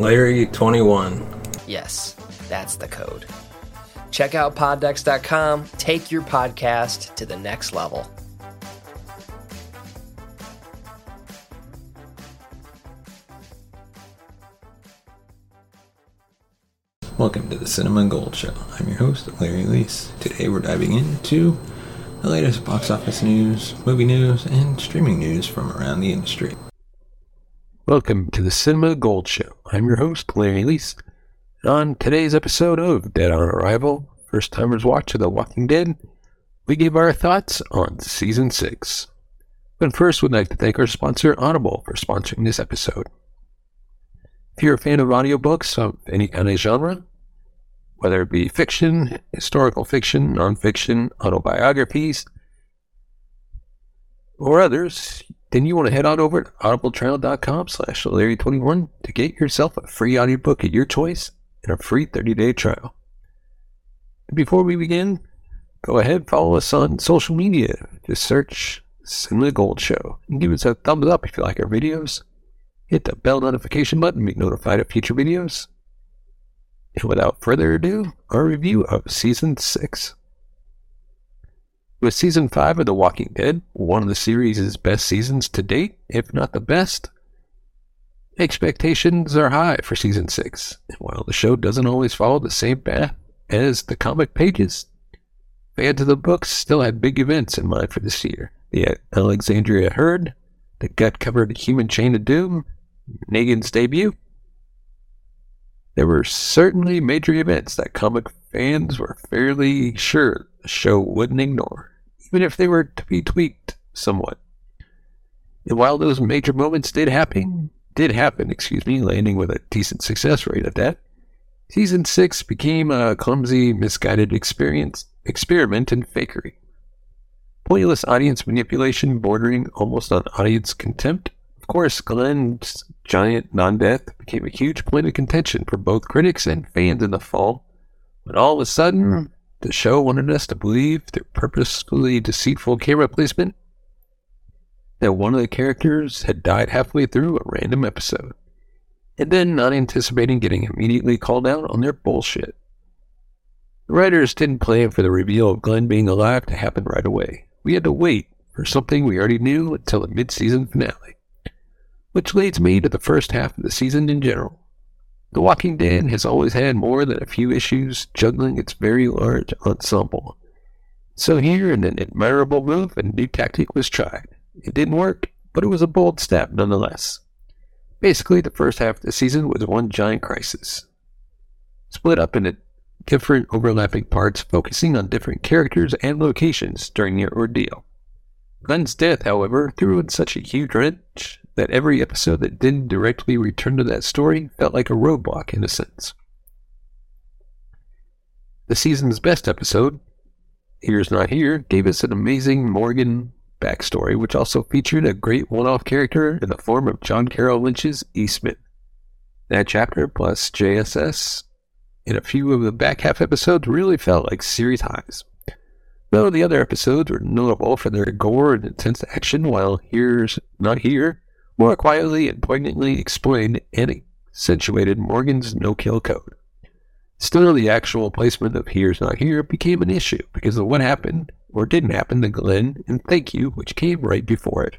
Larry21. Yes, that's the code. Check out poddecks.com. Take your podcast to the next level. Welcome to the Cinema Gold Show. I'm your host, Larry Leese. Today we're diving into the latest box office news, movie news, and streaming news from around the industry. Welcome to the Cinema Gold Show. I'm your host, Larry Leese. On today's episode of Dead on Arrival, First Timers Watch of The Walking Dead, we give our thoughts on Season 6. But first, we'd like to thank our sponsor, Audible, for sponsoring this episode. If you're a fan of audiobooks of any kind of genre, whether it be fiction, historical fiction, nonfiction, autobiographies, or others, then you want to head on over to audibletrial.com slash Larry21 to get yourself a free audiobook of your choice and a free 30-day trial. Before we begin, go ahead and follow us on social media. Just search Cinema Gold Show and give us a thumbs up if you like our videos. Hit the bell notification button to be notified of future videos. And without further ado, our review of Season 6. With Season 5 of The Walking Dead, one of the series' best seasons to date, if not the best, expectations are high for Season 6. And while the show doesn't always follow the same path as the comic pages, fans of the books still had big events in mind for this year. The Alexandria Herd, the gut covered Human Chain of Doom, Negan's debut, there were certainly major events that comic fans were fairly sure the show wouldn't ignore, even if they were to be tweaked somewhat. And while those major moments did happen, did happen, excuse me, landing with a decent success rate at that, season six became a clumsy, misguided experience experiment in fakery. Pointless audience manipulation bordering almost on audience contempt Of course, Glenn's giant non death became a huge point of contention for both critics and fans in the fall, when all of a sudden hmm. The show wanted us to believe through purposefully deceitful camera placement that one of the characters had died halfway through a random episode, and then not anticipating getting immediately called out on their bullshit. The writers didn't plan for the reveal of Glenn being alive to happen right away. We had to wait for something we already knew until the mid season finale which leads me to the first half of the season in general. The Walking Dead has always had more than a few issues juggling its very large ensemble. So here, in an admirable move and new tactic was tried. It didn't work, but it was a bold step nonetheless. Basically, the first half of the season was one giant crisis. split up into different overlapping parts, focusing on different characters and locations during the ordeal. Glenn's death, however, threw in such a huge wrench that every episode that didn't directly return to that story felt like a roadblock in a sense. The season's best episode, Here's Not Here, gave us an amazing Morgan backstory, which also featured a great one off character in the form of John Carroll Lynch's Eastman. That chapter, plus JSS, in a few of the back half episodes, really felt like series highs. Though the other episodes were notable for their gore and intense action, while Here's Not Here more quietly and poignantly explained and accentuated Morgan's no kill code. Still, the actual placement of Here's Not Here became an issue because of what happened or didn't happen to Glenn and Thank You, which came right before it.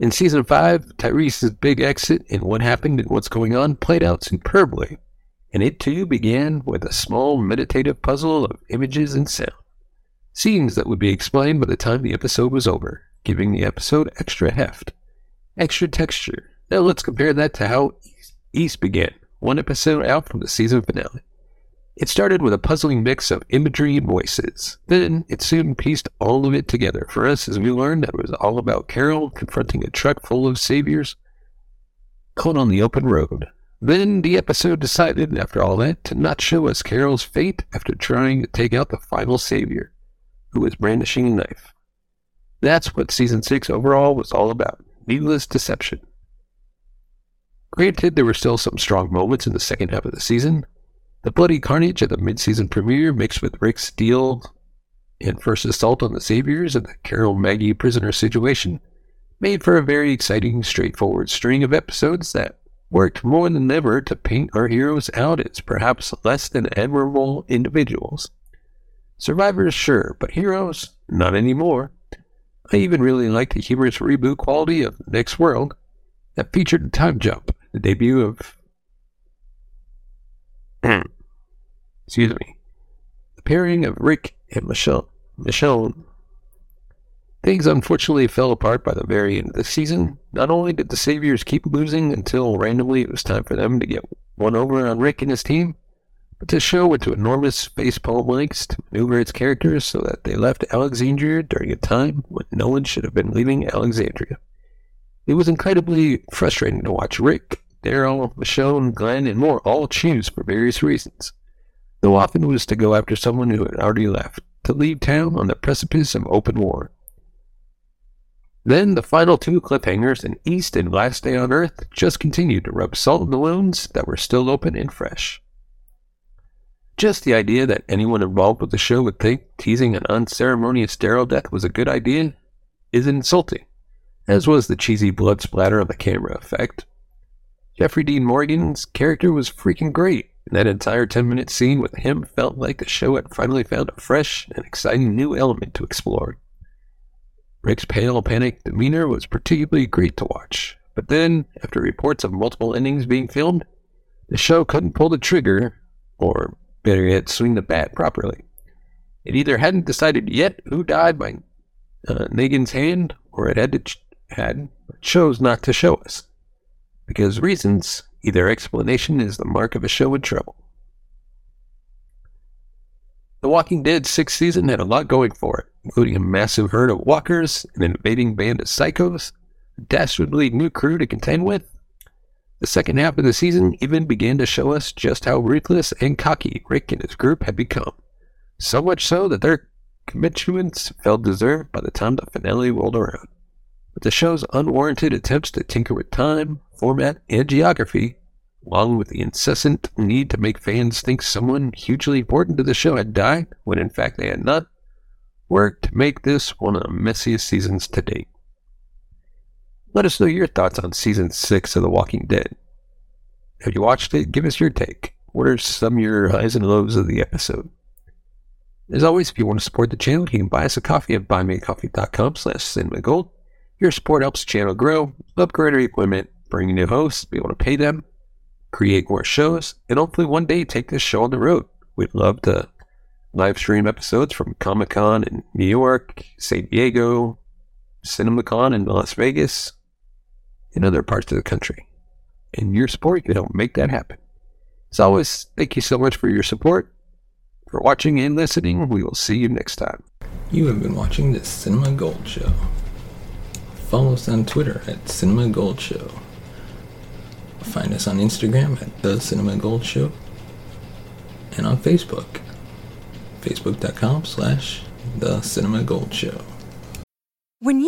In season 5, Tyreese's big exit and what happened and what's going on played out superbly, and it too began with a small meditative puzzle of images and sound. Scenes that would be explained by the time the episode was over, giving the episode extra heft, extra texture. Now let's compare that to how East began, one episode out from the season finale. It started with a puzzling mix of imagery and voices. Then it soon pieced all of it together for us as we learned that it was all about Carol confronting a truck full of saviors caught on the open road. Then the episode decided, after all that, to not show us Carol's fate after trying to take out the final savior, who was brandishing a knife. That's what season 6 overall was all about needless deception. Granted, there were still some strong moments in the second half of the season, the bloody carnage of the mid-season premiere mixed with Rick's steel and first assault on the Saviors and the Carol Maggie prisoner situation made for a very exciting, straightforward string of episodes that worked more than ever to paint our heroes out as perhaps less than admirable individuals. Survivors, sure, but heroes, not anymore. I even really liked the humorous reboot quality of Next World that featured a time jump, the debut of excuse me, the pairing of Rick and Michelle, Michonne. Things unfortunately fell apart by the very end of the season. Not only did the Saviors keep losing until randomly it was time for them to get one over on Rick and his team, but the show went to enormous facepalm lengths to maneuver its characters so that they left Alexandria during a time when no one should have been leaving Alexandria. It was incredibly frustrating to watch Rick, Daryl, Michonne, Glenn, and more all choose for various reasons though often it was to go after someone who had already left, to leave town on the precipice of open war. Then the final two cliffhangers in East and Last Day on Earth just continued to rub salt in the wounds that were still open and fresh. Just the idea that anyone involved with the show would think teasing an unceremonious Daryl death was a good idea is insulting, as was the cheesy blood splatter on the camera effect. Jeffrey Dean Morgan's character was freaking great, and that entire 10 minute scene with him felt like the show had finally found a fresh and exciting new element to explore. Rick's pale, panicked demeanor was particularly great to watch, but then, after reports of multiple endings being filmed, the show couldn't pull the trigger, or better yet, swing the bat properly. It either hadn't decided yet who died by uh, Negan's hand, or it had ch- had chose not to show us, because reasons Either explanation is the mark of a show in trouble. The Walking Dead sixth season had a lot going for it, including a massive herd of walkers, an invading band of psychos, a dastardly new crew to contend with, The second half of the season even began to show us just how ruthless and cocky Rick and his group had become. So much so that their commitments felt deserved by the time the finale rolled around. But the show's unwarranted attempts to tinker with time, format, and geography, along with the incessant need to make fans think someone hugely important to the show had died when in fact they had not, worked to make this one of the messiest seasons to date. Let us know your thoughts on season 6 of The Walking Dead. Have you watched it? Give us your take. What are some of your highs and lows of the episode? As always, if you want to support the channel, you can buy us a coffee at buymeacoffee.com slash cinemagold. Your support helps the channel grow, upgrade our equipment, bring new hosts, be able to pay them, create more shows, and hopefully one day take this show on the road. We'd love to live stream episodes from Comic Con in New York, San Diego, CinemaCon in Las Vegas, and other parts of the country. And your support can help make that happen. As always, thank you so much for your support for watching and listening. We will see you next time. You have been watching the Cinema Gold Show. Follow us on Twitter at Cinema Gold Show. Find us on Instagram at The Cinema Gold Show. And on Facebook, facebook.com slash The Cinema Gold Show. When you